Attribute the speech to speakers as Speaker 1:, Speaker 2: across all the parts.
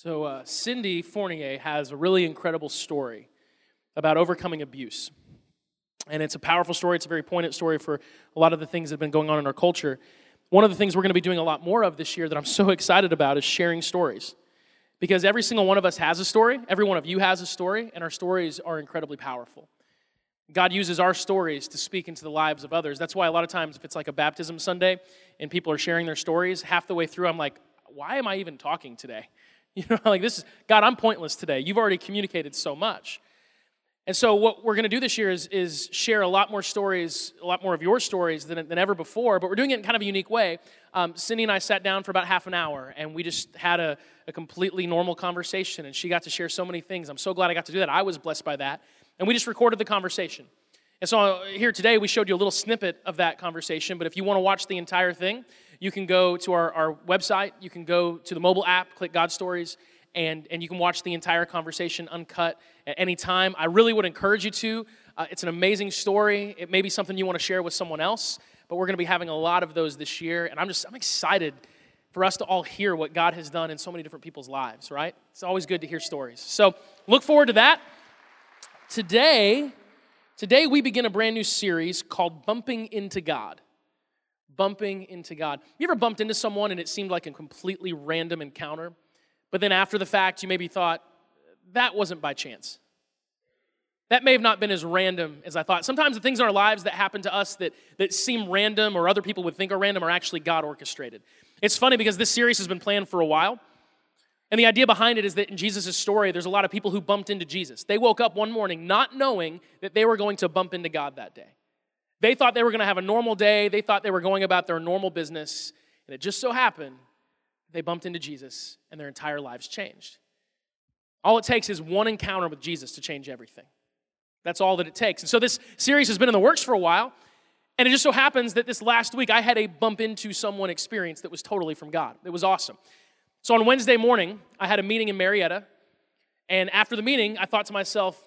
Speaker 1: So, uh, Cindy Fournier has a really incredible story about overcoming abuse. And it's a powerful story. It's a very poignant story for a lot of the things that have been going on in our culture. One of the things we're going to be doing a lot more of this year that I'm so excited about is sharing stories. Because every single one of us has a story, every one of you has a story, and our stories are incredibly powerful. God uses our stories to speak into the lives of others. That's why a lot of times, if it's like a baptism Sunday and people are sharing their stories, half the way through, I'm like, why am I even talking today? You know, like this is, God, I'm pointless today. You've already communicated so much. And so, what we're going to do this year is, is share a lot more stories, a lot more of your stories than, than ever before, but we're doing it in kind of a unique way. Um, Cindy and I sat down for about half an hour, and we just had a, a completely normal conversation, and she got to share so many things. I'm so glad I got to do that. I was blessed by that. And we just recorded the conversation. And so, uh, here today, we showed you a little snippet of that conversation, but if you want to watch the entire thing, you can go to our, our website, you can go to the mobile app, click God Stories, and, and you can watch the entire conversation uncut at any time. I really would encourage you to. Uh, it's an amazing story. It may be something you want to share with someone else, but we're going to be having a lot of those this year, and I'm just I'm excited for us to all hear what God has done in so many different people's lives, right? It's always good to hear stories. So look forward to that. Today, today we begin a brand new series called Bumping into God bumping into God. You ever bumped into someone and it seemed like a completely random encounter, but then after the fact, you maybe thought, that wasn't by chance? That may have not been as random as I thought. Sometimes the things in our lives that happen to us that, that seem random or other people would think are random are actually God orchestrated. It's funny because this series has been planned for a while. And the idea behind it is that in Jesus' story, there's a lot of people who bumped into Jesus. They woke up one morning not knowing that they were going to bump into God that day. They thought they were going to have a normal day, they thought they were going about their normal business, and it just so happened they bumped into Jesus and their entire lives changed. All it takes is one encounter with Jesus to change everything. That's all that it takes. And so this series has been in the works for a while, and it just so happens that this last week I had a bump into someone experience that was totally from God. It was awesome. So on Wednesday morning, I had a meeting in Marietta, and after the meeting, I thought to myself,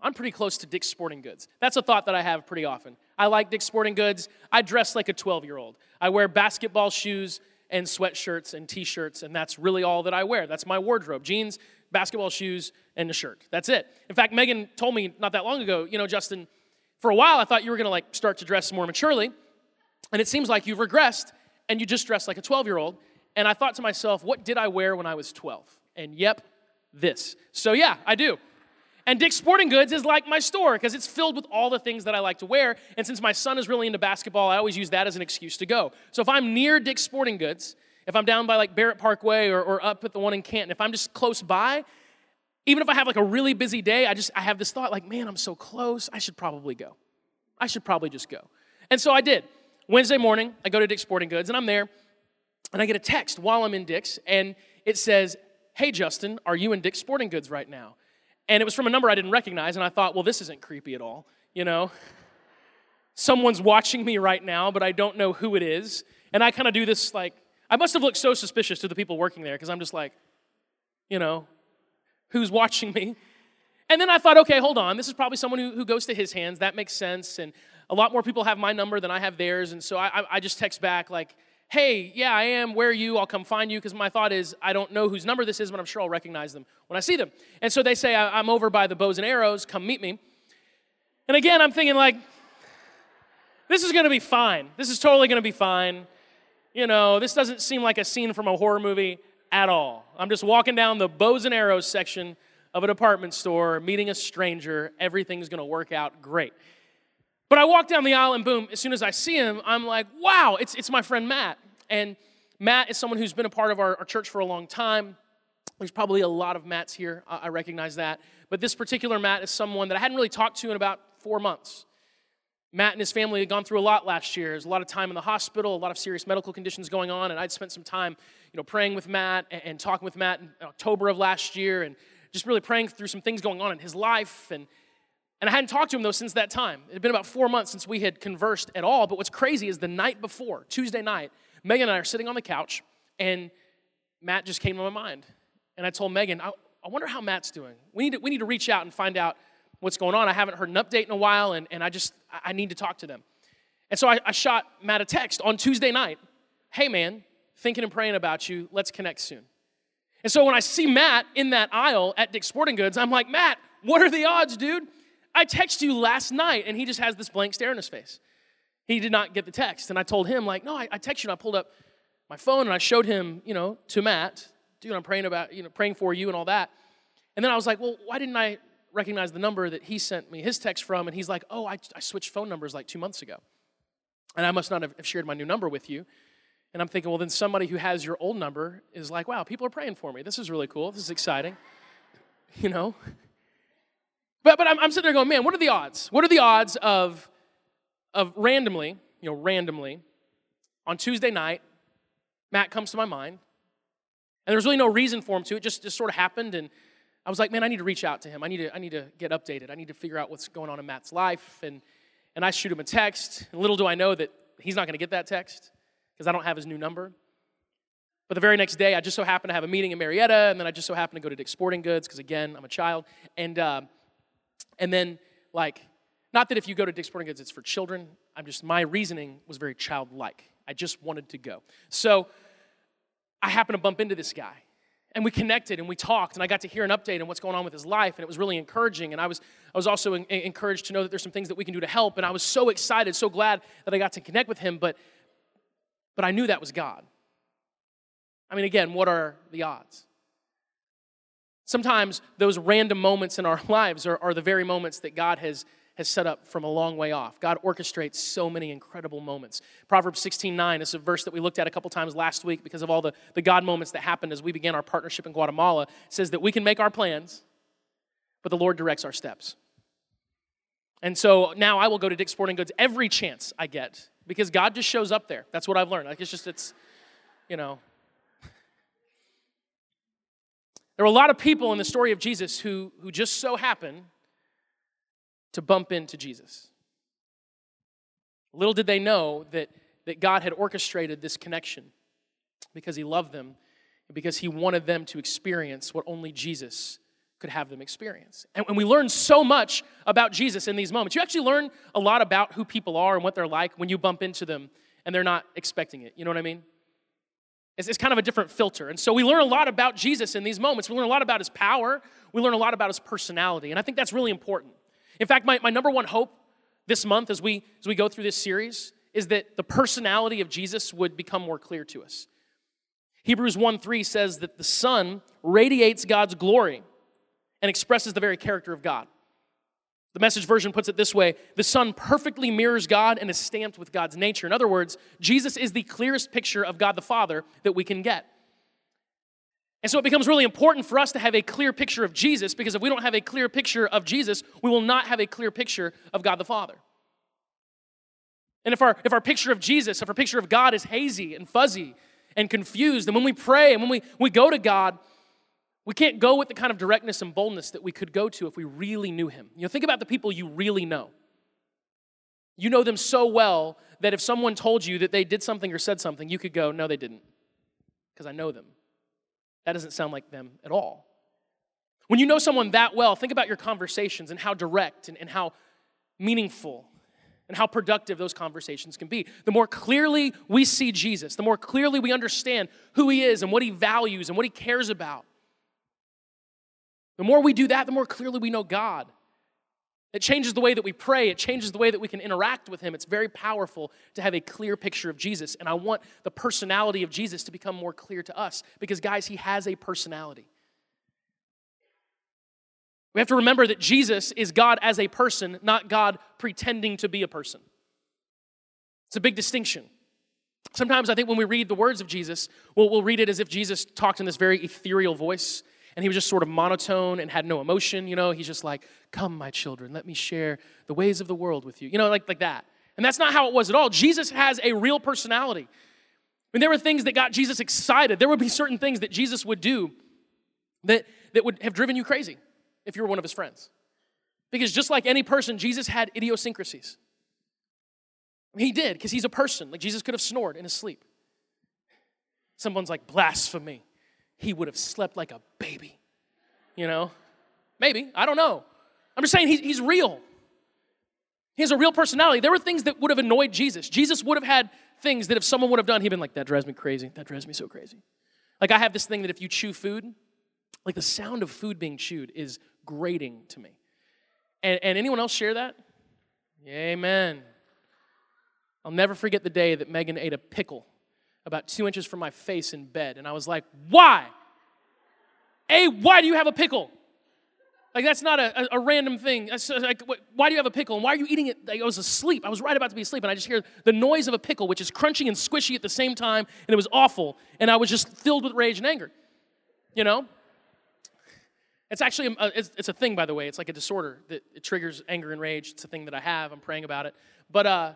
Speaker 1: I'm pretty close to Dick's Sporting Goods. That's a thought that I have pretty often. I like Dick's Sporting Goods. I dress like a 12 year old. I wear basketball shoes and sweatshirts and t shirts, and that's really all that I wear. That's my wardrobe jeans, basketball shoes, and a shirt. That's it. In fact, Megan told me not that long ago, you know, Justin, for a while I thought you were gonna like start to dress more maturely, and it seems like you've regressed and you just dress like a 12 year old. And I thought to myself, what did I wear when I was 12? And yep, this. So yeah, I do. And Dick's Sporting Goods is like my store because it's filled with all the things that I like to wear. And since my son is really into basketball, I always use that as an excuse to go. So if I'm near Dick's Sporting Goods, if I'm down by like Barrett Parkway or, or up at the one in Canton, if I'm just close by, even if I have like a really busy day, I just I have this thought like, man, I'm so close. I should probably go. I should probably just go. And so I did. Wednesday morning, I go to Dick's Sporting Goods and I'm there, and I get a text while I'm in Dick's, and it says, Hey Justin, are you in Dick's Sporting Goods right now? And it was from a number I didn't recognize, and I thought, well, this isn't creepy at all, you know? Someone's watching me right now, but I don't know who it is. And I kind of do this like, I must have looked so suspicious to the people working there because I'm just like, you know, who's watching me? And then I thought, okay, hold on. This is probably someone who, who goes to his hands. That makes sense. And a lot more people have my number than I have theirs. And so I, I just text back, like, hey, yeah, I am. Where are you? I'll come find you. Because my thought is, I don't know whose number this is, but I'm sure I'll recognize them when I see them. And so they say, I'm over by the bows and arrows. Come meet me. And again, I'm thinking, like, this is going to be fine. This is totally going to be fine. You know, this doesn't seem like a scene from a horror movie at all. I'm just walking down the bows and arrows section of a department store, meeting a stranger. Everything's going to work out great. But I walk down the aisle and boom, as soon as I see him, I'm like, wow, it's, it's my friend Matt. And Matt is someone who's been a part of our, our church for a long time. There's probably a lot of Matts here, I recognize that. But this particular Matt is someone that I hadn't really talked to in about four months. Matt and his family had gone through a lot last year. There's a lot of time in the hospital, a lot of serious medical conditions going on, and I'd spent some time, you know, praying with Matt and, and talking with Matt in October of last year, and just really praying through some things going on in his life. And and I hadn't talked to him though since that time. It had been about four months since we had conversed at all. But what's crazy is the night before, Tuesday night, Megan and I are sitting on the couch, and Matt just came to my mind. And I told Megan, I, I wonder how Matt's doing. We need, to, we need to reach out and find out what's going on. I haven't heard an update in a while, and, and I just, I need to talk to them. And so I, I shot Matt a text on Tuesday night Hey, man, thinking and praying about you. Let's connect soon. And so when I see Matt in that aisle at Dick's Sporting Goods, I'm like, Matt, what are the odds, dude? I texted you last night, and he just has this blank stare on his face. He did not get the text. And I told him, like, no, I, I texted you, and I pulled up my phone and I showed him, you know, to Matt, dude, I'm praying about, you know, praying for you and all that. And then I was like, well, why didn't I recognize the number that he sent me his text from? And he's like, oh, I, I switched phone numbers like two months ago. And I must not have shared my new number with you. And I'm thinking, well, then somebody who has your old number is like, wow, people are praying for me. This is really cool. This is exciting. You know? But, but I'm, I'm sitting there going, man, what are the odds? What are the odds of, of randomly, you know, randomly, on Tuesday night, Matt comes to my mind, and there's really no reason for him to. It just, just sort of happened, and I was like, man, I need to reach out to him. I need to, I need to get updated. I need to figure out what's going on in Matt's life. And, and I shoot him a text, and little do I know that he's not going to get that text because I don't have his new number. But the very next day, I just so happened to have a meeting in Marietta, and then I just so happened to go to Dick's Sporting Goods because, again, I'm a child. And, uh, and then, like, not that if you go to Dick's Sporting Goods, it's for children. I'm just, my reasoning was very childlike. I just wanted to go. So I happened to bump into this guy. And we connected and we talked, and I got to hear an update on what's going on with his life, and it was really encouraging. And I was, I was also in, encouraged to know that there's some things that we can do to help. And I was so excited, so glad that I got to connect with him, but, but I knew that was God. I mean, again, what are the odds? Sometimes those random moments in our lives are, are the very moments that God has has set up from a long way off. God orchestrates so many incredible moments. Proverbs 16 9 is a verse that we looked at a couple times last week because of all the, the God moments that happened as we began our partnership in Guatemala. It says that we can make our plans, but the Lord directs our steps. And so now I will go to Dick's Sporting Goods every chance I get because God just shows up there. That's what I've learned. Like it's just, it's, you know. There were a lot of people in the story of Jesus who, who just so happen to bump into Jesus. Little did they know that, that God had orchestrated this connection because He loved them because He wanted them to experience what only Jesus could have them experience. And, and we learn so much about Jesus in these moments. You actually learn a lot about who people are and what they're like when you bump into them and they're not expecting it. You know what I mean? It's, it's kind of a different filter. And so we learn a lot about Jesus in these moments. We learn a lot about his power, we learn a lot about his personality. And I think that's really important. In fact, my, my number one hope this month as we, as we go through this series is that the personality of Jesus would become more clear to us. Hebrews 1 3 says that the Son radiates God's glory and expresses the very character of God. The message version puts it this way the Son perfectly mirrors God and is stamped with God's nature. In other words, Jesus is the clearest picture of God the Father that we can get. And so it becomes really important for us to have a clear picture of Jesus because if we don't have a clear picture of Jesus, we will not have a clear picture of God the Father. And if our, if our picture of Jesus, if our picture of God is hazy and fuzzy and confused, and when we pray and when we, we go to God, we can't go with the kind of directness and boldness that we could go to if we really knew Him. You know, think about the people you really know. You know them so well that if someone told you that they did something or said something, you could go, No, they didn't, because I know them. That doesn't sound like them at all. When you know someone that well, think about your conversations and how direct and, and how meaningful and how productive those conversations can be. The more clearly we see Jesus, the more clearly we understand who he is and what he values and what he cares about. The more we do that, the more clearly we know God. It changes the way that we pray, it changes the way that we can interact with Him. It's very powerful to have a clear picture of Jesus. And I want the personality of Jesus to become more clear to us because, guys, He has a personality. We have to remember that Jesus is God as a person, not God pretending to be a person. It's a big distinction. Sometimes I think when we read the words of Jesus, we'll, we'll read it as if Jesus talked in this very ethereal voice and he was just sort of monotone and had no emotion. You know, he's just like, Come, my children, let me share the ways of the world with you. You know, like, like that. And that's not how it was at all. Jesus has a real personality. I mean, there were things that got Jesus excited. There would be certain things that Jesus would do that, that would have driven you crazy if you were one of his friends. Because just like any person, Jesus had idiosyncrasies. He did, because he's a person. Like Jesus could have snored in his sleep. Someone's like, blasphemy he would have slept like a baby. You know? Maybe. I don't know. I'm just saying he's real. He has a real personality. There were things that would have annoyed Jesus. Jesus would have had things that if someone would have done, he'd been like, that drives me crazy. That drives me so crazy. Like, I have this thing that if you chew food, like the sound of food being chewed is grating to me. And, and anyone else share that? Amen. I'll never forget the day that Megan ate a pickle about two inches from my face in bed. And I was like, why? A, why do you have a pickle? Like, that's not a, a, a random thing. That's like, why do you have a pickle? And why are you eating it? Like, I was asleep. I was right about to be asleep, and I just hear the noise of a pickle, which is crunchy and squishy at the same time, and it was awful. And I was just filled with rage and anger. You know? It's actually a, it's, it's, a thing, by the way. It's like a disorder that it triggers anger and rage. It's a thing that I have. I'm praying about it. But uh,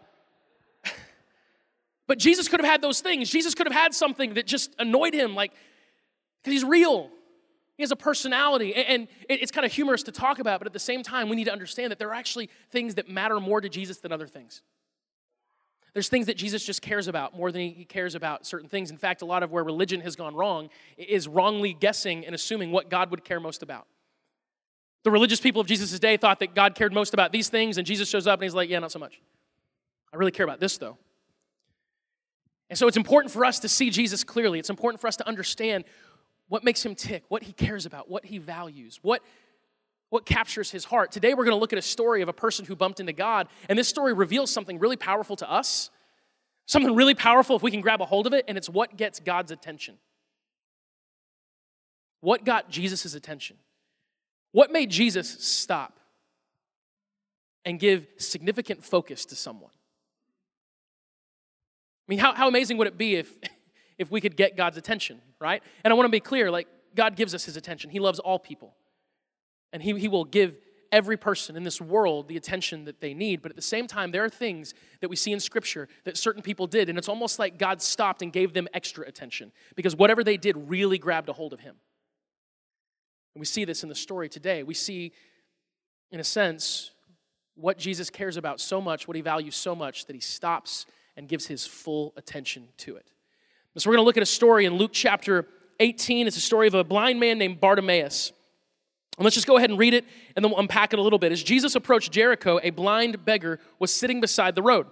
Speaker 1: but Jesus could have had those things. Jesus could have had something that just annoyed him, like because he's real. He has a personality, and it's kind of humorous to talk about, but at the same time, we need to understand that there are actually things that matter more to Jesus than other things. There's things that Jesus just cares about more than he cares about certain things. In fact, a lot of where religion has gone wrong is wrongly guessing and assuming what God would care most about. The religious people of Jesus' day thought that God cared most about these things, and Jesus shows up and he's like, Yeah, not so much. I really care about this, though. And so it's important for us to see Jesus clearly. It's important for us to understand what makes him tick, what he cares about, what he values, what, what captures his heart. Today, we're going to look at a story of a person who bumped into God, and this story reveals something really powerful to us, something really powerful if we can grab a hold of it, and it's what gets God's attention. What got Jesus' attention? What made Jesus stop and give significant focus to someone? I mean, how, how amazing would it be if if we could get God's attention, right? And I want to be clear like, God gives us his attention. He loves all people. And he, he will give every person in this world the attention that they need. But at the same time, there are things that we see in Scripture that certain people did, and it's almost like God stopped and gave them extra attention because whatever they did really grabbed a hold of Him. And we see this in the story today. We see, in a sense, what Jesus cares about so much, what He values so much, that He stops and gives His full attention to it. So we're going to look at a story in Luke chapter 18. It's a story of a blind man named Bartimaeus. And let's just go ahead and read it and then we'll unpack it a little bit. As Jesus approached Jericho, a blind beggar was sitting beside the road.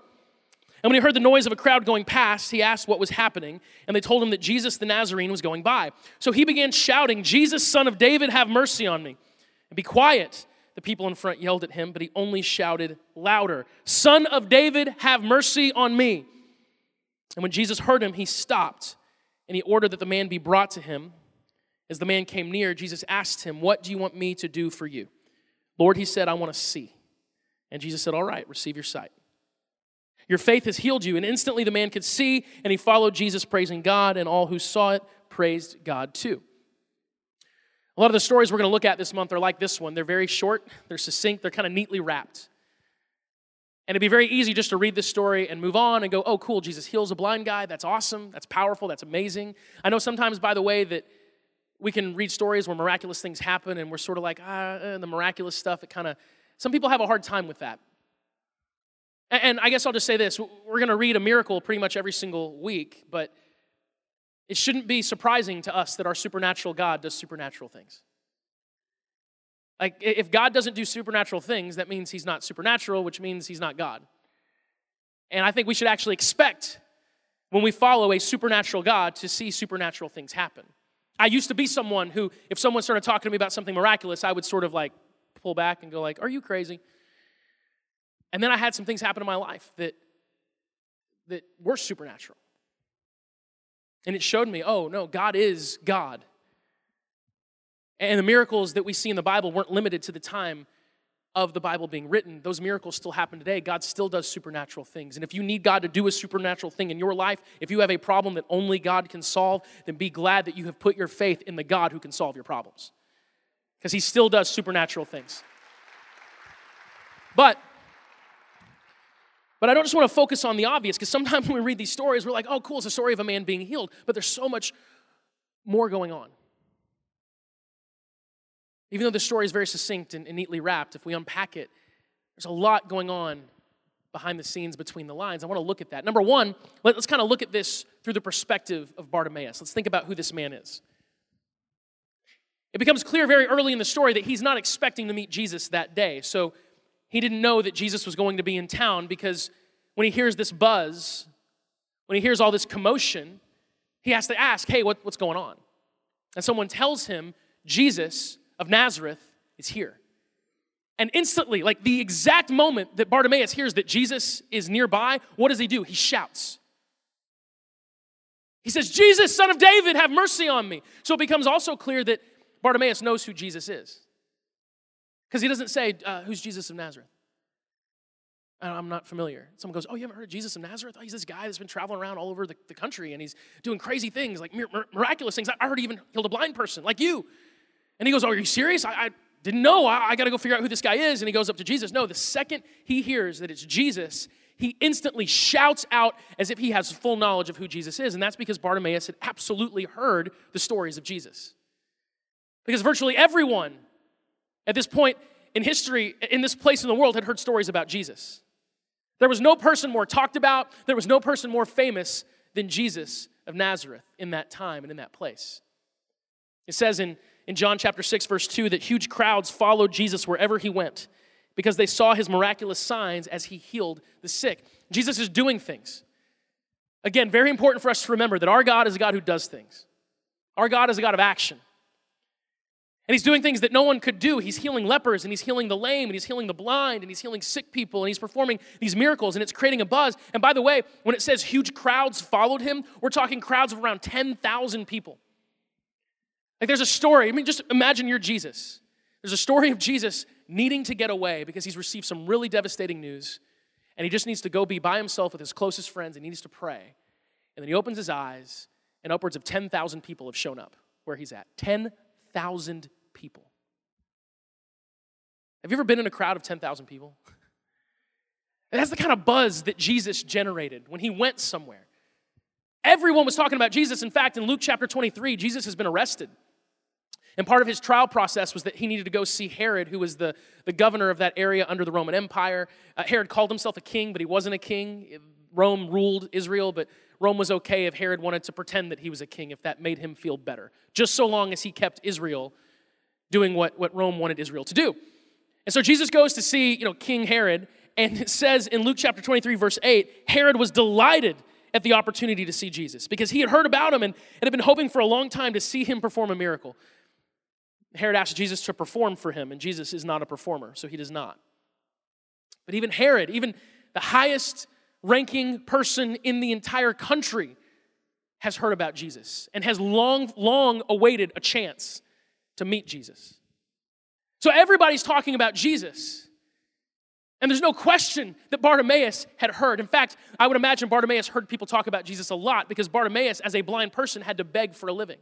Speaker 1: And when he heard the noise of a crowd going past, he asked what was happening, and they told him that Jesus the Nazarene was going by. So he began shouting, Jesus, son of David, have mercy on me. And be quiet. The people in front yelled at him, but he only shouted louder, Son of David, have mercy on me. And when Jesus heard him, he stopped and he ordered that the man be brought to him. As the man came near, Jesus asked him, What do you want me to do for you? Lord, he said, I want to see. And Jesus said, All right, receive your sight. Your faith has healed you. And instantly the man could see, and he followed Jesus, praising God, and all who saw it praised God too. A lot of the stories we're going to look at this month are like this one. They're very short, they're succinct, they're kind of neatly wrapped. And it'd be very easy just to read this story and move on and go, oh, cool, Jesus heals a blind guy. That's awesome. That's powerful. That's amazing. I know sometimes, by the way, that we can read stories where miraculous things happen and we're sort of like, ah, uh, the miraculous stuff, it kind of, some people have a hard time with that. And I guess I'll just say this we're going to read a miracle pretty much every single week, but it shouldn't be surprising to us that our supernatural God does supernatural things. Like, if God doesn't do supernatural things, that means he's not supernatural, which means he's not God. And I think we should actually expect, when we follow a supernatural God, to see supernatural things happen. I used to be someone who, if someone started talking to me about something miraculous, I would sort of like pull back and go like, "Are you crazy?" And then I had some things happen in my life that that were supernatural. And it showed me, oh no, God is God. And the miracles that we see in the Bible weren't limited to the time of the Bible being written. Those miracles still happen today. God still does supernatural things. And if you need God to do a supernatural thing in your life, if you have a problem that only God can solve, then be glad that you have put your faith in the God who can solve your problems. Because He still does supernatural things. But but I don't just want to focus on the obvious because sometimes when we read these stories, we're like, oh, cool, it's a story of a man being healed. But there's so much more going on. Even though the story is very succinct and, and neatly wrapped, if we unpack it, there's a lot going on behind the scenes between the lines. I want to look at that. Number one, let, us kind of look at this through the perspective of Bartimaeus. Let's think about who this man is. It becomes clear very early in the story that he's not expecting to meet Jesus that day. So he didn't know that Jesus was going to be in town because when he hears this buzz, when he hears all this commotion, he has to ask, hey, what, what's going on? And someone tells him, Jesus of Nazareth is here. And instantly, like the exact moment that Bartimaeus hears that Jesus is nearby, what does he do? He shouts. He says, Jesus, son of David, have mercy on me. So it becomes also clear that Bartimaeus knows who Jesus is. Because he doesn't say, uh, Who's Jesus of Nazareth? I'm not familiar. Someone goes, Oh, you haven't heard of Jesus of Nazareth? Oh, he's this guy that's been traveling around all over the, the country and he's doing crazy things, like miraculous things. I heard he even healed a blind person, like you. And he goes, Oh, are you serious? I, I didn't know. I, I got to go figure out who this guy is. And he goes up to Jesus. No, the second he hears that it's Jesus, he instantly shouts out as if he has full knowledge of who Jesus is. And that's because Bartimaeus had absolutely heard the stories of Jesus. Because virtually everyone at this point in history, in this place in the world, had heard stories about Jesus. There was no person more talked about, there was no person more famous than Jesus of Nazareth in that time and in that place. It says in, in John chapter 6, verse 2, that huge crowds followed Jesus wherever he went because they saw his miraculous signs as he healed the sick. Jesus is doing things. Again, very important for us to remember that our God is a God who does things. Our God is a God of action. And he's doing things that no one could do. He's healing lepers and he's healing the lame and he's healing the blind and he's healing sick people and he's performing these miracles and it's creating a buzz. And by the way, when it says huge crowds followed him, we're talking crowds of around 10,000 people. Like there's a story. I mean, just imagine you're Jesus. There's a story of Jesus needing to get away because he's received some really devastating news and he just needs to go be by himself with his closest friends and he needs to pray. And then he opens his eyes and upwards of 10,000 people have shown up where he's at. 10,000 people. Have you ever been in a crowd of 10,000 people? That's the kind of buzz that Jesus generated when he went somewhere. Everyone was talking about Jesus. In fact, in Luke chapter 23, Jesus has been arrested. And part of his trial process was that he needed to go see Herod, who was the, the governor of that area under the Roman Empire. Uh, Herod called himself a king, but he wasn't a king. Rome ruled Israel, but Rome was okay if Herod wanted to pretend that he was a king, if that made him feel better, just so long as he kept Israel doing what, what Rome wanted Israel to do. And so Jesus goes to see, you know, King Herod, and it says in Luke chapter 23, verse 8, Herod was delighted at the opportunity to see Jesus because he had heard about him and, and had been hoping for a long time to see him perform a miracle. Herod asked Jesus to perform for him, and Jesus is not a performer, so he does not. But even Herod, even the highest ranking person in the entire country, has heard about Jesus and has long, long awaited a chance to meet Jesus. So everybody's talking about Jesus. And there's no question that Bartimaeus had heard. In fact, I would imagine Bartimaeus heard people talk about Jesus a lot because Bartimaeus, as a blind person, had to beg for a living.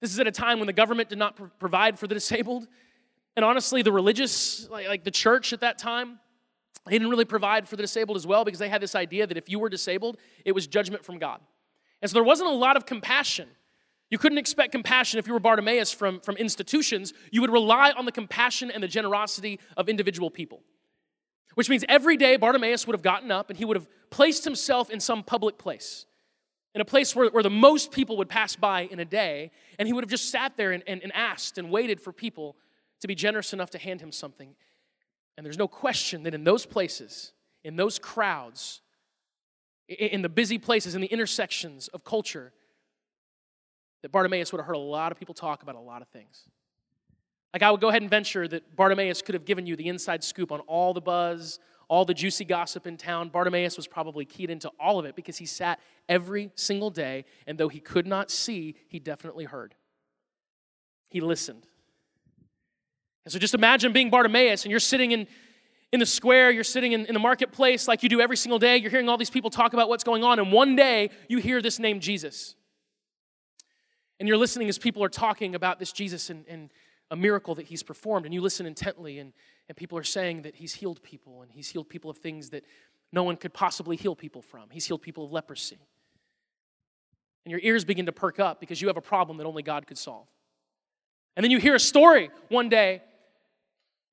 Speaker 1: This is at a time when the government did not provide for the disabled. And honestly, the religious, like, like the church at that time, they didn't really provide for the disabled as well because they had this idea that if you were disabled, it was judgment from God. And so there wasn't a lot of compassion you couldn't expect compassion if you were Bartimaeus from, from institutions. You would rely on the compassion and the generosity of individual people. Which means every day Bartimaeus would have gotten up and he would have placed himself in some public place, in a place where, where the most people would pass by in a day, and he would have just sat there and, and, and asked and waited for people to be generous enough to hand him something. And there's no question that in those places, in those crowds, in the busy places, in the intersections of culture, that Bartimaeus would have heard a lot of people talk about a lot of things. Like, I would go ahead and venture that Bartimaeus could have given you the inside scoop on all the buzz, all the juicy gossip in town. Bartimaeus was probably keyed into all of it because he sat every single day, and though he could not see, he definitely heard. He listened. And so just imagine being Bartimaeus and you're sitting in, in the square, you're sitting in, in the marketplace like you do every single day. You're hearing all these people talk about what's going on, and one day you hear this name Jesus and you're listening as people are talking about this Jesus and, and a miracle that he's performed, and you listen intently, and, and people are saying that he's healed people, and he's healed people of things that no one could possibly heal people from. He's healed people of leprosy. And your ears begin to perk up because you have a problem that only God could solve. And then you hear a story one day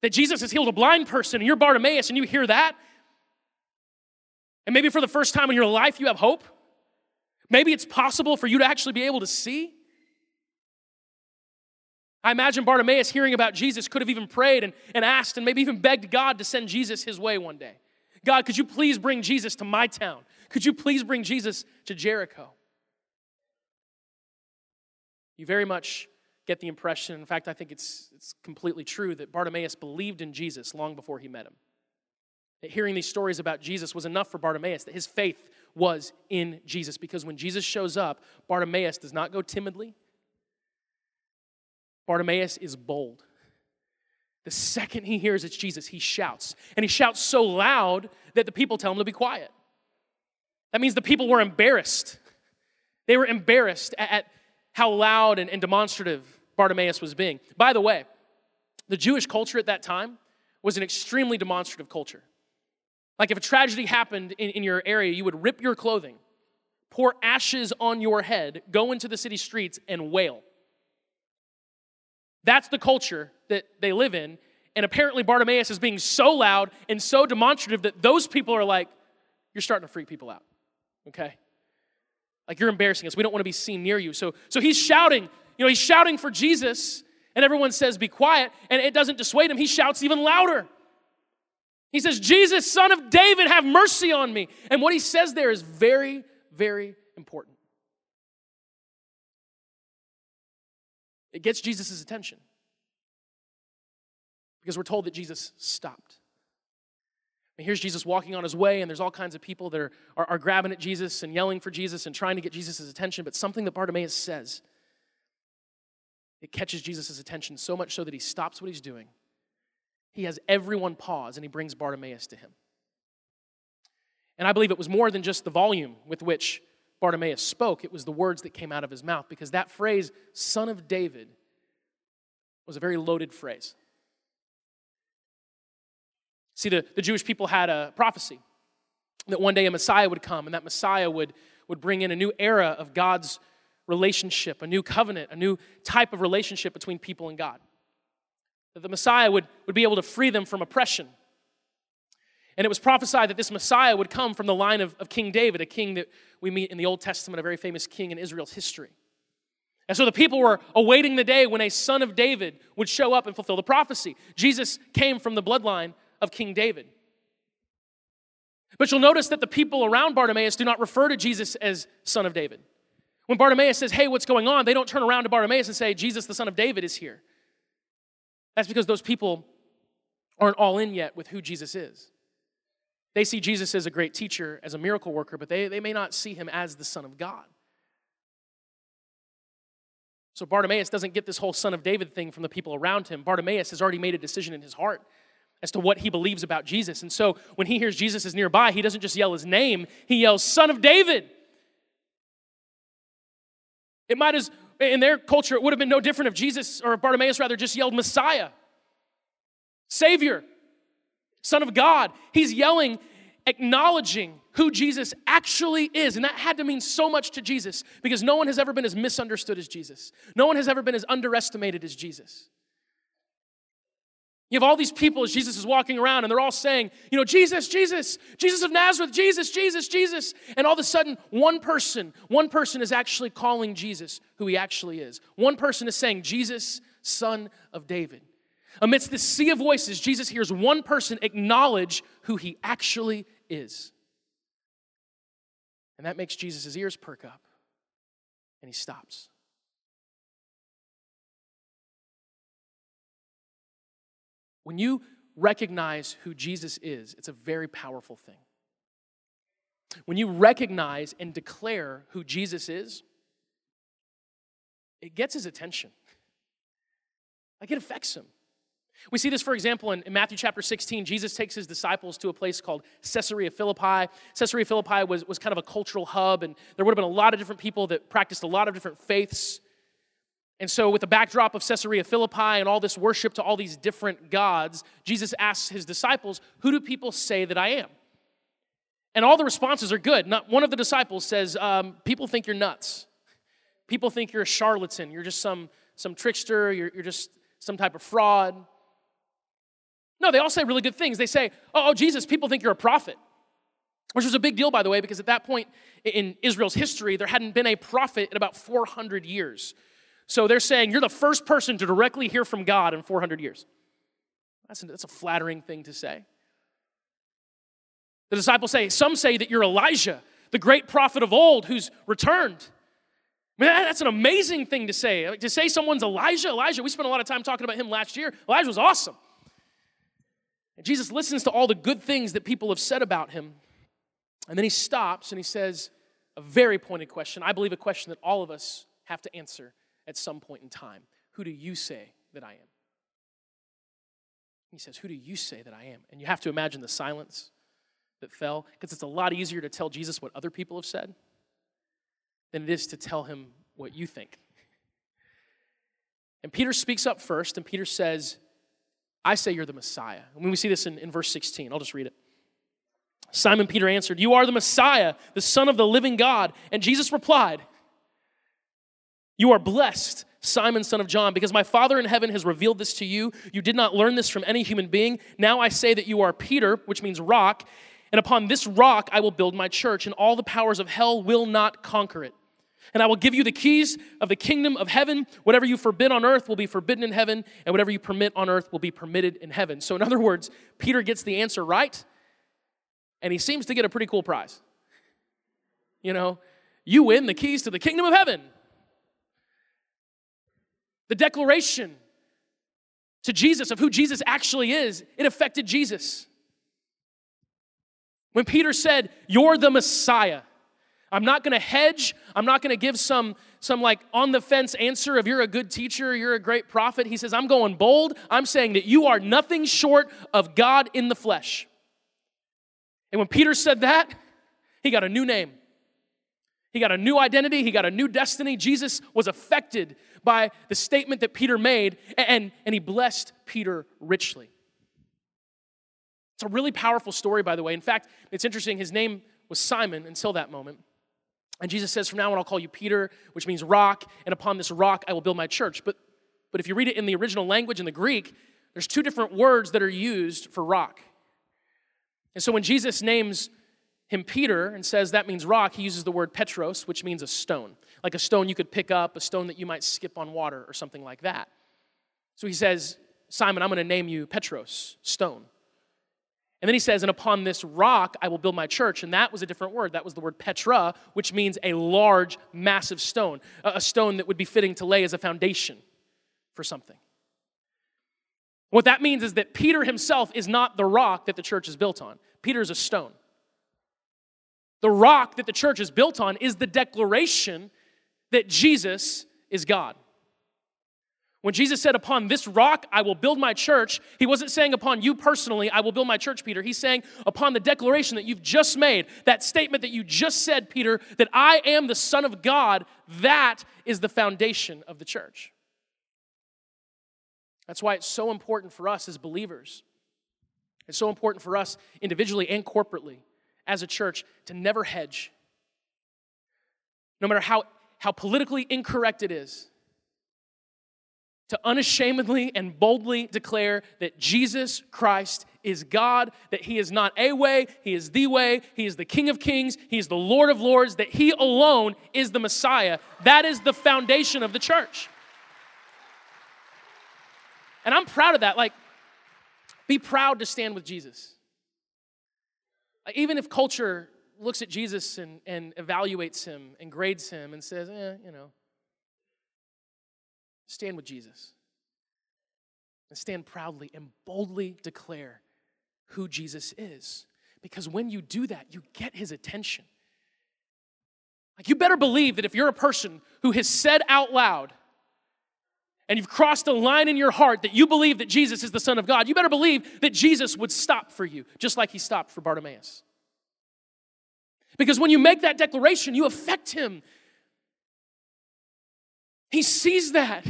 Speaker 1: that Jesus has healed a blind person, and you're Bartimaeus, and you hear that. And maybe for the first time in your life, you have hope. Maybe it's possible for you to actually be able to see. I imagine Bartimaeus hearing about Jesus could have even prayed and, and asked and maybe even begged God to send Jesus his way one day. God, could you please bring Jesus to my town? Could you please bring Jesus to Jericho? you very much get the impression, in fact, I think it's, it's completely true, that Bartimaeus believed in Jesus long before he met him. That hearing these stories about Jesus was enough for Bartimaeus, that his faith was in Jesus. Because when Jesus shows up, Bartimaeus does not go timidly, Bartimaeus is bold. The second he hears it's Jesus, he shouts. And he shouts so loud that the people tell him to be quiet. That means the people were embarrassed. They were embarrassed at, how loud and, and demonstrative Bartimaeus was being. By the way, the Jewish culture at that time was an extremely demonstrative culture. Like if a tragedy happened in, in your area, you would rip your clothing, pour ashes on your head, go into the city streets, and wail. That's the culture that they live in. And apparently, Bartimaeus is being so loud and so demonstrative that those people are like, You're starting to freak people out. Okay? Like, you're embarrassing us. We don't want to be seen near you. So, so he's shouting, you know, he's shouting for Jesus, and everyone says, Be quiet. And it doesn't dissuade him. He shouts even louder. He says, Jesus, son of David, have mercy on me. And what he says there is very, very important. It gets Jesus' attention because we're told that Jesus stopped. And here's Jesus walking on his way, and there's all kinds of people that are, are, are grabbing at Jesus and yelling for Jesus and trying to get Jesus' attention. But something that Bartimaeus says, it catches Jesus' attention so much so that he stops what he's doing. He has everyone pause and he brings Bartimaeus to him. And I believe it was more than just the volume with which Bartimaeus spoke, it was the words that came out of his mouth because that phrase, son of David, was a very loaded phrase. See, the, the Jewish people had a prophecy that one day a Messiah would come and that Messiah would, would bring in a new era of God's relationship, a new covenant, a new type of relationship between people and God. That the Messiah would, would be able to free them from oppression and it was prophesied that this Messiah would come from the line of, of King David, a king that we meet in the Old Testament, a very famous king in Israel's history. And so the people were awaiting the day when a son of David would show up and fulfill the prophecy. Jesus came from the bloodline of King David. But you'll notice that the people around Bartimaeus do not refer to Jesus as son of David. When Bartimaeus says, Hey, what's going on? they don't turn around to Bartimaeus and say, Jesus, the son of David, is here. That's because those people aren't all in yet with who Jesus is. They see Jesus as a great teacher, as a miracle worker, but they, they may not see him as the Son of God. So Bartimaeus doesn't get this whole Son of David thing from the people around him. Bartimaeus has already made a decision in his heart as to what he believes about Jesus. And so when he hears Jesus is nearby, he doesn't just yell his name, he yells, Son of David. It might as, in their culture, it would have been no different if Jesus, or Bartimaeus rather, just yelled Messiah, Savior. Son of God. He's yelling, acknowledging who Jesus actually is. And that had to mean so much to Jesus because no one has ever been as misunderstood as Jesus. No one has ever been as underestimated as Jesus. You have all these people as Jesus is walking around and they're all saying, you know, Jesus, Jesus, Jesus of Nazareth, Jesus, Jesus, Jesus. And all of a sudden, one person, one person is actually calling Jesus who he actually is. One person is saying, Jesus, son of David. Amidst this sea of voices, Jesus hears one person acknowledge who he actually is. And that makes Jesus' ears perk up, and he stops. When you recognize who Jesus is, it's a very powerful thing. When you recognize and declare who Jesus is, it gets his attention. Like it affects him. We see this, for example, in, in, Matthew chapter 16. Jesus takes his disciples to a place called Caesarea Philippi. Caesarea Philippi was, was kind of a cultural hub, and there would have been a lot of different people that practiced a lot of different faiths. And so, with the backdrop of Caesarea Philippi and all this worship to all these different gods, Jesus asks his disciples, Who do people say that I am? And all the responses are good. Not one of the disciples says, um, People think you're nuts. People think you're a charlatan. You're just some, some trickster. You're, you're just some type of fraud. No, they all say really good things. They say, oh, oh, Jesus, people think you're a prophet. Which was a big deal, by the way, because at that point in Israel's history, there hadn't been a prophet in about 400 years. So they're saying, You're the first person to directly hear from God in 400 years. That's a, that's a flattering thing to say. The disciples say, Some say that you're Elijah, the great prophet of old who's returned. That's an amazing thing to say. Like, to say someone's Elijah, Elijah, we spent a lot of time talking about him last year. Elijah was awesome. And Jesus listens to all the good things that people have said about him. And then he stops and he says a very pointed question. I believe a question that all of us have to answer at some point in time. Who do you say that I am? He says, Who do you say that I am? And you have to imagine the silence that fell, because it's a lot easier to tell Jesus what other people have said than it is to tell him what you think. And Peter speaks up first, and Peter says, I say you're the Messiah. And when we see this in, in verse 16, I'll just read it. Simon Peter answered, You are the Messiah, the Son of the living God. And Jesus replied, You are blessed, Simon, son of John, because my Father in heaven has revealed this to you. You did not learn this from any human being. Now I say that you are Peter, which means rock, and upon this rock I will build my church, and all the powers of hell will not conquer it. And I will give you the keys of the kingdom of heaven. Whatever you forbid on earth will be forbidden in heaven, and whatever you permit on earth will be permitted in heaven. So, in other words, Peter gets the answer right, and he seems to get a pretty cool prize. You know, you win the keys to the kingdom of heaven. The declaration to Jesus of who Jesus actually is, it affected Jesus. When Peter said, You're the Messiah, I'm not going to hedge. I'm not going to give some, some like on the fence answer of you're a good teacher, you're a great prophet. He says, I'm going bold. I'm saying that you are nothing short of God in the flesh. And when Peter said that, he got a new name. He got a new identity. He got a new destiny. Jesus was affected by the statement that Peter made, and, and he blessed Peter richly. It's a really powerful story, by the way. In fact, it's interesting. His name was Simon until that moment. And Jesus says, From now on, I'll call you Peter, which means rock, and upon this rock I will build my church. But, but if you read it in the original language, in the Greek, there's two different words that are used for rock. And so when Jesus names him Peter and says that means rock, he uses the word Petros, which means a stone, like a stone you could pick up, a stone that you might skip on water, or something like that. So he says, Simon, I'm going to name you Petros, stone. And then he says, And upon this rock I will build my church. And that was a different word. That was the word Petra, which means a large, massive stone, a stone that would be fitting to lay as a foundation for something. What that means is that Peter himself is not the rock that the church is built on, Peter is a stone. The rock that the church is built on is the declaration that Jesus is God. When Jesus said, Upon this rock I will build my church, he wasn't saying, Upon you personally, I will build my church, Peter. He's saying, Upon the declaration that you've just made, that statement that you just said, Peter, that I am the Son of God, that is the foundation of the church. That's why it's so important for us as believers. It's so important for us individually and corporately as a church to never hedge. No matter how, how politically incorrect it is, to unashamedly and boldly declare that Jesus Christ is God, that He is not a way, He is the way, He is the King of kings, He is the Lord of lords, that He alone is the Messiah. That is the foundation of the church. And I'm proud of that. Like, be proud to stand with Jesus. Even if culture looks at Jesus and, and evaluates him and grades him and says, eh, you know, Stand with Jesus. And stand proudly and boldly declare who Jesus is. Because when you do that, you get his attention. Like, you better believe that if you're a person who has said out loud, and you've crossed a line in your heart that you believe that Jesus is the Son of God, you better believe that Jesus would stop for you, just like he stopped for Bartimaeus. Because when you make that declaration, you affect him. He sees that.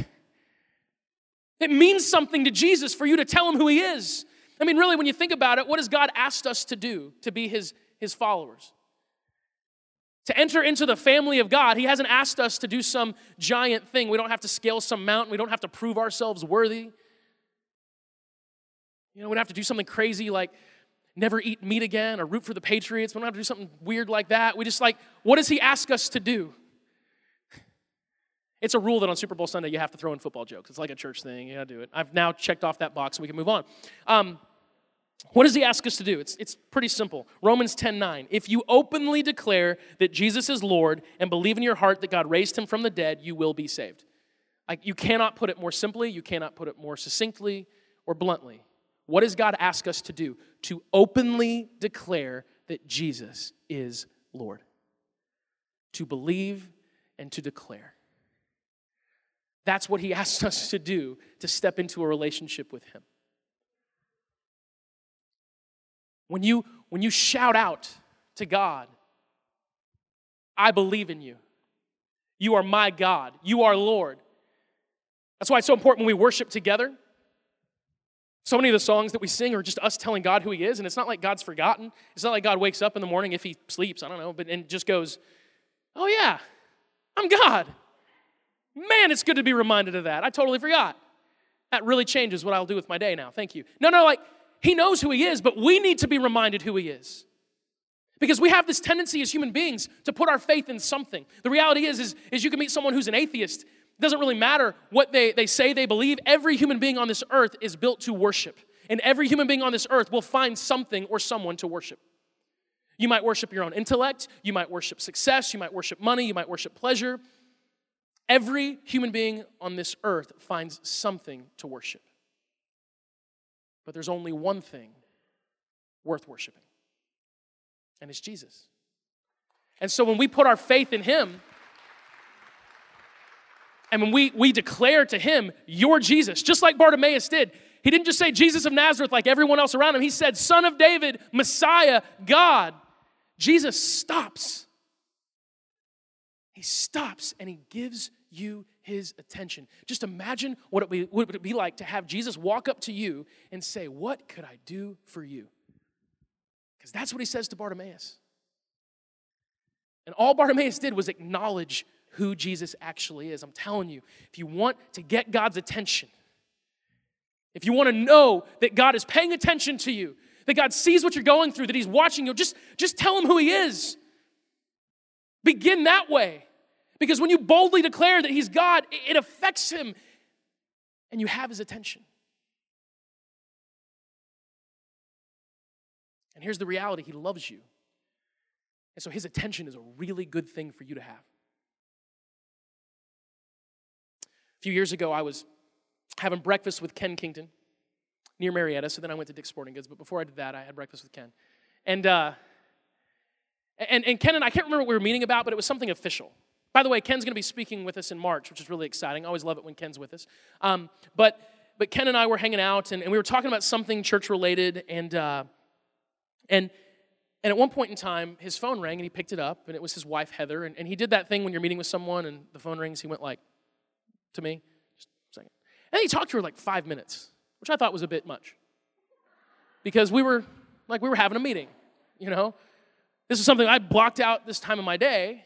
Speaker 1: It means something to Jesus for you to tell him who he is. I mean, really, when you think about it, what has God asked us to do to be his, his followers? To enter into the family of God, he hasn't asked us to do some giant thing. We don't have to scale some mountain, we don't have to prove ourselves worthy. You know, we don't have to do something crazy like never eat meat again or root for the Patriots. We don't have to do something weird like that. We just like, what does he ask us to do? It's a rule that on Super Bowl Sunday you have to throw in football jokes. It's like a church thing. You gotta do it. I've now checked off that box so we can move on. Um, What does he ask us to do? It's, it's pretty simple. Romans 10 9. If you openly declare that Jesus is Lord and believe in your heart that God raised him from the dead, you will be saved. Like, you cannot put it more simply, you cannot put it more succinctly or bluntly. What does God ask us to do? To openly declare that Jesus is Lord. To believe and to declare. That's what he asks us to do to step into a relationship with him. When you, when you shout out to God, I believe in you. You are my God. You are Lord. That's why it's so important when we worship together. So many of the songs that we sing are just us telling God who He is, and it's not like God's forgotten. It's not like God wakes up in the morning if He sleeps, I don't know, but and just goes, Oh, yeah, I'm God. Man, it's good to be reminded of that. I totally forgot. That really changes what I'll do with my day now. Thank you. No, no, like he knows who He is, but we need to be reminded who He is. Because we have this tendency as human beings to put our faith in something. The reality is, is, is you can meet someone who's an atheist. It doesn't really matter what they, they say they believe. Every human being on this earth is built to worship. And every human being on this earth will find something or someone to worship. You might worship your own intellect, you might worship success, you might worship money, you might worship pleasure. Every human being on this earth finds something to worship. But there's only one thing worth worshiping, and it's Jesus. And so when we put our faith in Him, and when we, we declare to Him, You're Jesus, just like Bartimaeus did, he didn't just say Jesus of Nazareth like everyone else around him. He said, Son of David, Messiah, God. Jesus stops. He stops and he gives you his attention. Just imagine what it, be, what it would be like to have Jesus walk up to you and say, What could I do for you? Because that's what he says to Bartimaeus. And all Bartimaeus did was acknowledge who Jesus actually is. I'm telling you, if you want to get God's attention, if you want to know that God is paying attention to you, that God sees what you're going through, that He's watching you, just, just tell Him who He is. Begin that way. Because when you boldly declare that He's God, it affects Him and you have His attention. And here's the reality He loves you. And so His attention is a really good thing for you to have. A few years ago, I was having breakfast with Ken Kington near Marietta. So then I went to Dick's Sporting Goods. But before I did that, I had breakfast with Ken. And, uh, and, and Ken and I can't remember what we were meeting about, but it was something official. By the way, Ken's going to be speaking with us in March, which is really exciting. I always love it when Ken's with us. Um, but, but Ken and I were hanging out, and, and we were talking about something church related, and, uh, and, and at one point in time, his phone rang, and he picked it up, and it was his wife, Heather. And, and he did that thing when you're meeting with someone, and the phone rings, he went like, to me, just a second. And he talked to her like five minutes, which I thought was a bit much. Because we were, like, we were having a meeting, you know? This is something I blocked out this time of my day,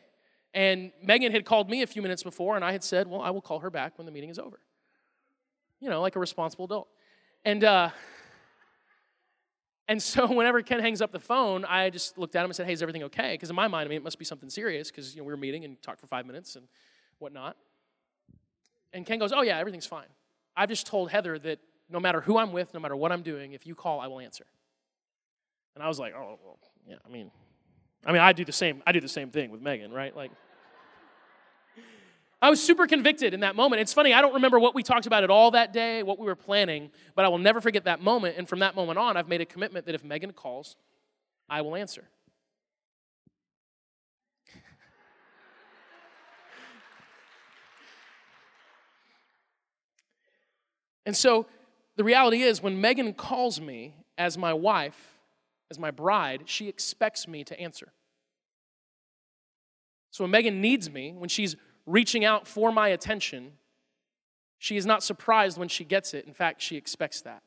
Speaker 1: and Megan had called me a few minutes before, and I had said, Well, I will call her back when the meeting is over. You know, like a responsible adult. And, uh, and so whenever Ken hangs up the phone, I just looked at him and said, Hey, is everything okay? Because in my mind, I mean, it must be something serious because, you know, we were meeting and talked for five minutes and whatnot. And Ken goes, Oh, yeah, everything's fine. I've just told Heather that no matter who I'm with, no matter what I'm doing, if you call, I will answer. And I was like, Oh, well, yeah, I mean, I mean, I do the same. I do the same thing with Megan, right? Like, I was super convicted in that moment. It's funny, I don't remember what we talked about at all that day, what we were planning, but I will never forget that moment. And from that moment on, I've made a commitment that if Megan calls, I will answer. and so the reality is, when Megan calls me as my wife, as my bride, she expects me to answer. So when Megan needs me, when she's reaching out for my attention, she is not surprised when she gets it. In fact, she expects that.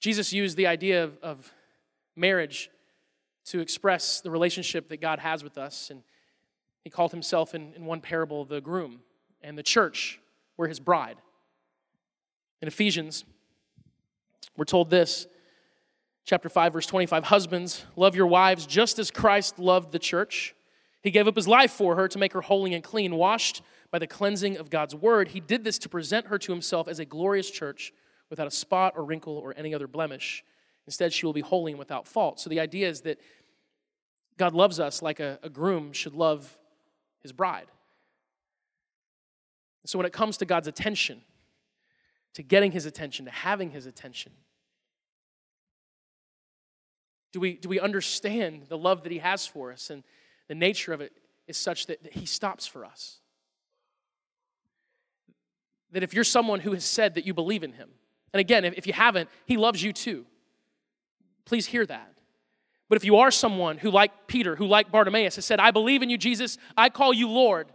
Speaker 1: Jesus used the idea of, of marriage to express the relationship that God has with us. And he called himself in, in one parable the groom, and the church were his bride. In Ephesians, we're told this, chapter 5, verse 25 Husbands, love your wives just as Christ loved the church. He gave up his life for her to make her holy and clean, washed by the cleansing of God's word. He did this to present her to himself as a glorious church without a spot or wrinkle or any other blemish. Instead, she will be holy and without fault. So the idea is that God loves us like a, a groom should love his bride. So when it comes to God's attention, to getting his attention, to having his attention, do we, do we understand the love that he has for us and the nature of it is such that, that he stops for us? That if you're someone who has said that you believe in him, and again, if, if you haven't, he loves you too. Please hear that. But if you are someone who, like Peter, who, like Bartimaeus, has said, I believe in you, Jesus, I call you Lord,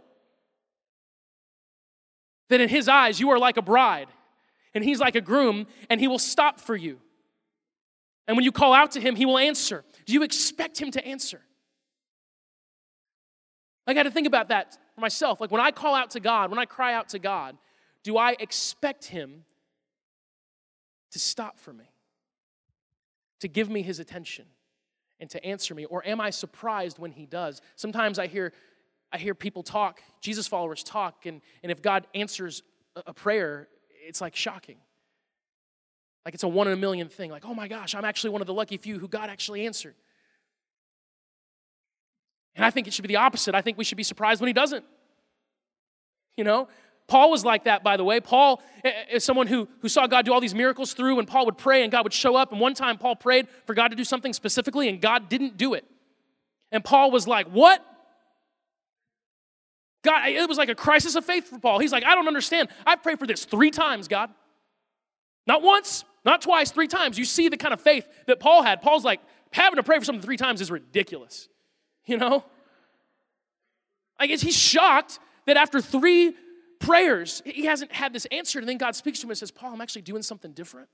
Speaker 1: then in his eyes, you are like a bride, and he's like a groom, and he will stop for you. And when you call out to him, he will answer. Do you expect him to answer? I got to think about that for myself. Like when I call out to God, when I cry out to God, do I expect him to stop for me, to give me his attention, and to answer me? Or am I surprised when he does? Sometimes I hear, I hear people talk, Jesus followers talk, and, and if God answers a prayer, it's like shocking. Like it's a one in a million thing. Like, oh my gosh, I'm actually one of the lucky few who God actually answered. And I think it should be the opposite. I think we should be surprised when he doesn't. You know? Paul was like that, by the way. Paul is someone who, who saw God do all these miracles through, and Paul would pray and God would show up. And one time, Paul prayed for God to do something specifically, and God didn't do it. And Paul was like, What? God, it was like a crisis of faith for Paul. He's like, I don't understand. I've prayed for this three times, God. Not once, not twice, three times. You see the kind of faith that Paul had. Paul's like, having to pray for something three times is ridiculous. You know? I guess he's shocked that after three prayers, he hasn't had this answer. And then God speaks to him and says, Paul, I'm actually doing something different.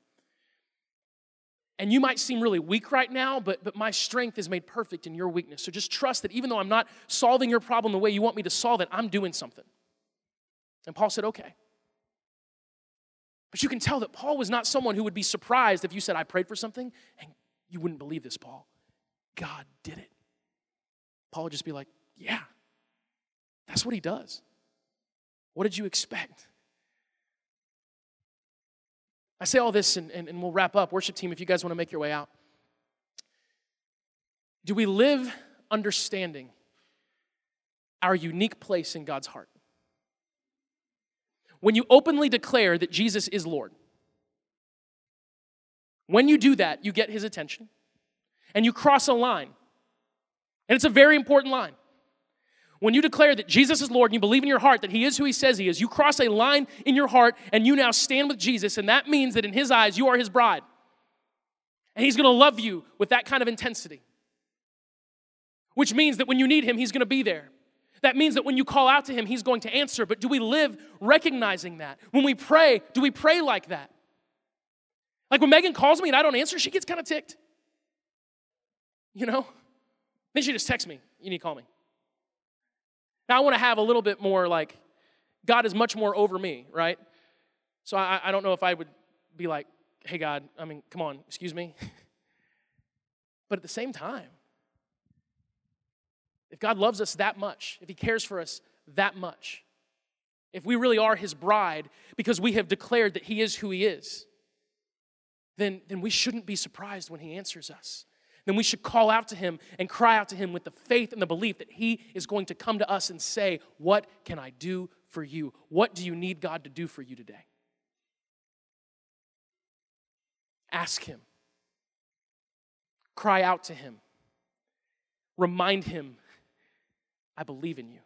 Speaker 1: And you might seem really weak right now, but, but my strength is made perfect in your weakness. So just trust that even though I'm not solving your problem the way you want me to solve it, I'm doing something. And Paul said, okay. But you can tell that Paul was not someone who would be surprised if you said, I prayed for something, and you wouldn't believe this, Paul. God did it. Paul would just be like, Yeah, that's what he does. What did you expect? I say all this and, and, and we'll wrap up. Worship team, if you guys want to make your way out. Do we live understanding our unique place in God's heart? when you openly declare that Jesus is Lord. When you do that, you get his attention and you cross a line. And it's a very important line. When you declare that Jesus is Lord and you believe in your heart that he is who he says he is, you cross a line in your heart and you now stand with Jesus, and that means that in his eyes, you are his bride. And he's gonna love you with that kind of intensity. Which means that when you need him, he's gonna be there. That means that when you call out to Him, He's going to answer. But do we live recognizing that? When we pray, do we pray like that? Like when Megan calls me and I don't answer, she gets kind of ticked. You know? Then she just texts me, You need to call me. Now I want to have a little bit more like, God is much more over me, right? So I, I don't know if I would be like, Hey, God, I mean, come on, excuse me. but at the same time, if God loves us that much, if He cares for us that much, if we really are His bride because we have declared that He is who He is, then, then we shouldn't be surprised when He answers us. Then we should call out to Him and cry out to Him with the faith and the belief that He is going to come to us and say, What can I do for you? What do you need God to do for you today? Ask Him. Cry out to Him. Remind Him I believe in you.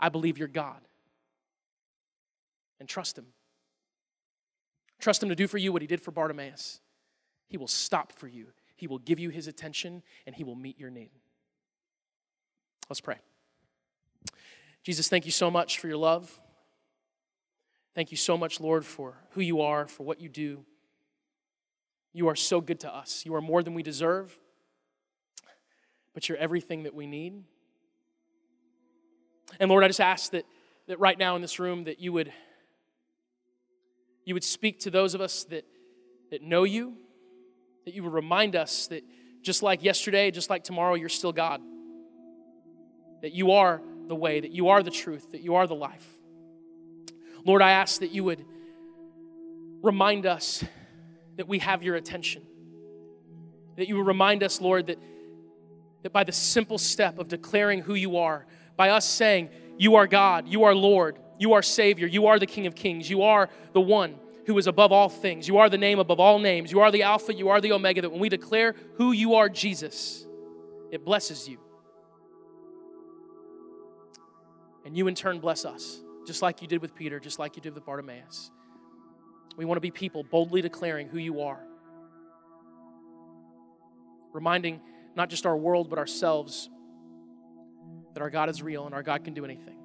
Speaker 1: I believe you're God. And trust Him. Trust Him to do for you what He did for Bartimaeus. He will stop for you, He will give you His attention, and He will meet your need. Let's pray. Jesus, thank you so much for your love. Thank you so much, Lord, for who you are, for what you do. You are so good to us. You are more than we deserve, but you're everything that we need. And Lord, I just ask that, that right now in this room that you would you would speak to those of us that, that know you, that you would remind us that just like yesterday, just like tomorrow, you're still God. That you are the way, that you are the truth, that you are the life. Lord, I ask that you would remind us that we have your attention. That you will remind us, Lord, that, that by the simple step of declaring who you are, by us saying, You are God, you are Lord, you are Savior, you are the King of Kings, you are the one who is above all things, you are the name above all names, you are the Alpha, you are the Omega, that when we declare who you are, Jesus, it blesses you. And you in turn bless us, just like you did with Peter, just like you did with Bartimaeus. We want to be people boldly declaring who you are, reminding not just our world, but ourselves that our God is real and our God can do anything.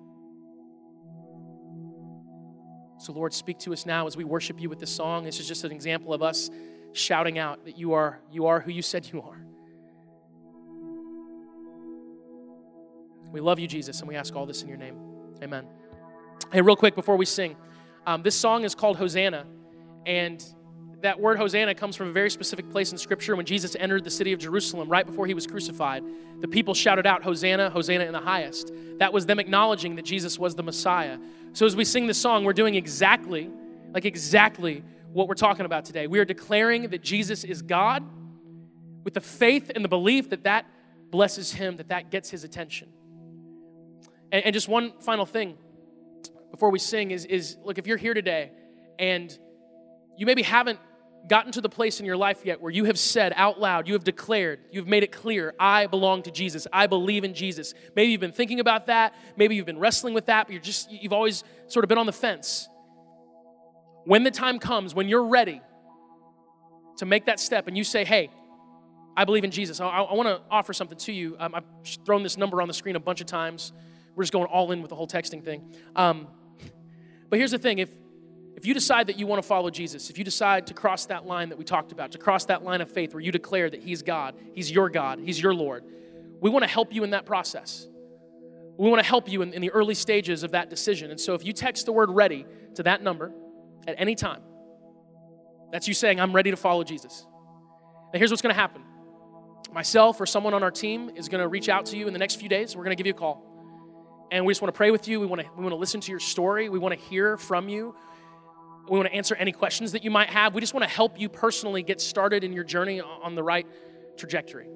Speaker 1: So, Lord, speak to us now as we worship you with this song. This is just an example of us shouting out that you are, you are who you said you are. We love you, Jesus, and we ask all this in your name. Amen. Hey, real quick before we sing, um, this song is called Hosanna, and that word Hosanna comes from a very specific place in Scripture. When Jesus entered the city of Jerusalem right before he was crucified, the people shouted out, Hosanna, Hosanna in the highest. That was them acknowledging that Jesus was the Messiah. So as we sing this song, we're doing exactly, like exactly what we're talking about today. We are declaring that Jesus is God with the faith and the belief that that blesses him, that that gets his attention. And, and just one final thing before we sing is, is look, if you're here today and you maybe haven't gotten to the place in your life yet where you have said out loud, you have declared, you've made it clear, I belong to Jesus. I believe in Jesus. Maybe you've been thinking about that. Maybe you've been wrestling with that, but you're just, you've always sort of been on the fence. When the time comes, when you're ready to make that step and you say, hey, I believe in Jesus, I, I want to offer something to you. Um, I've thrown this number on the screen a bunch of times. We're just going all in with the whole texting thing. Um, but here's the thing if, if you decide that you want to follow Jesus, if you decide to cross that line that we talked about, to cross that line of faith where you declare that He's God, He's your God, He's your Lord, we want to help you in that process. We want to help you in, in the early stages of that decision. And so if you text the word ready to that number at any time, that's you saying, I'm ready to follow Jesus. Now, here's what's going to happen myself or someone on our team is going to reach out to you in the next few days. We're going to give you a call and we just want to pray with you. We want to, we want to listen to your story. We want to hear from you. We want to answer any questions that you might have. We just want to help you personally get started in your journey on the right trajectory.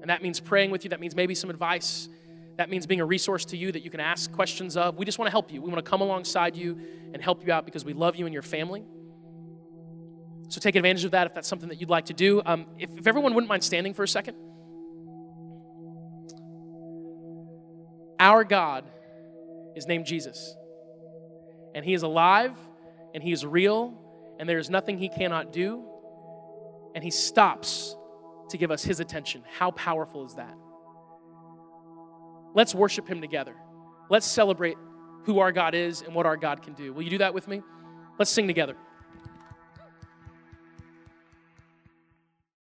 Speaker 1: And that means praying with you. That means maybe some advice. That means being a resource to you that you can ask questions of. We just want to help you. We want to come alongside you and help you out because we love you and your family. So take advantage of that if that's something that you'd like to do. Um, if, if everyone wouldn't mind standing for a second. Our God is named Jesus. And He is alive, and He is real, and there is nothing He cannot do. And He stops to give us His attention. How powerful is that? Let's worship Him together. Let's celebrate who our God is and what our God can do. Will you do that with me? Let's sing together.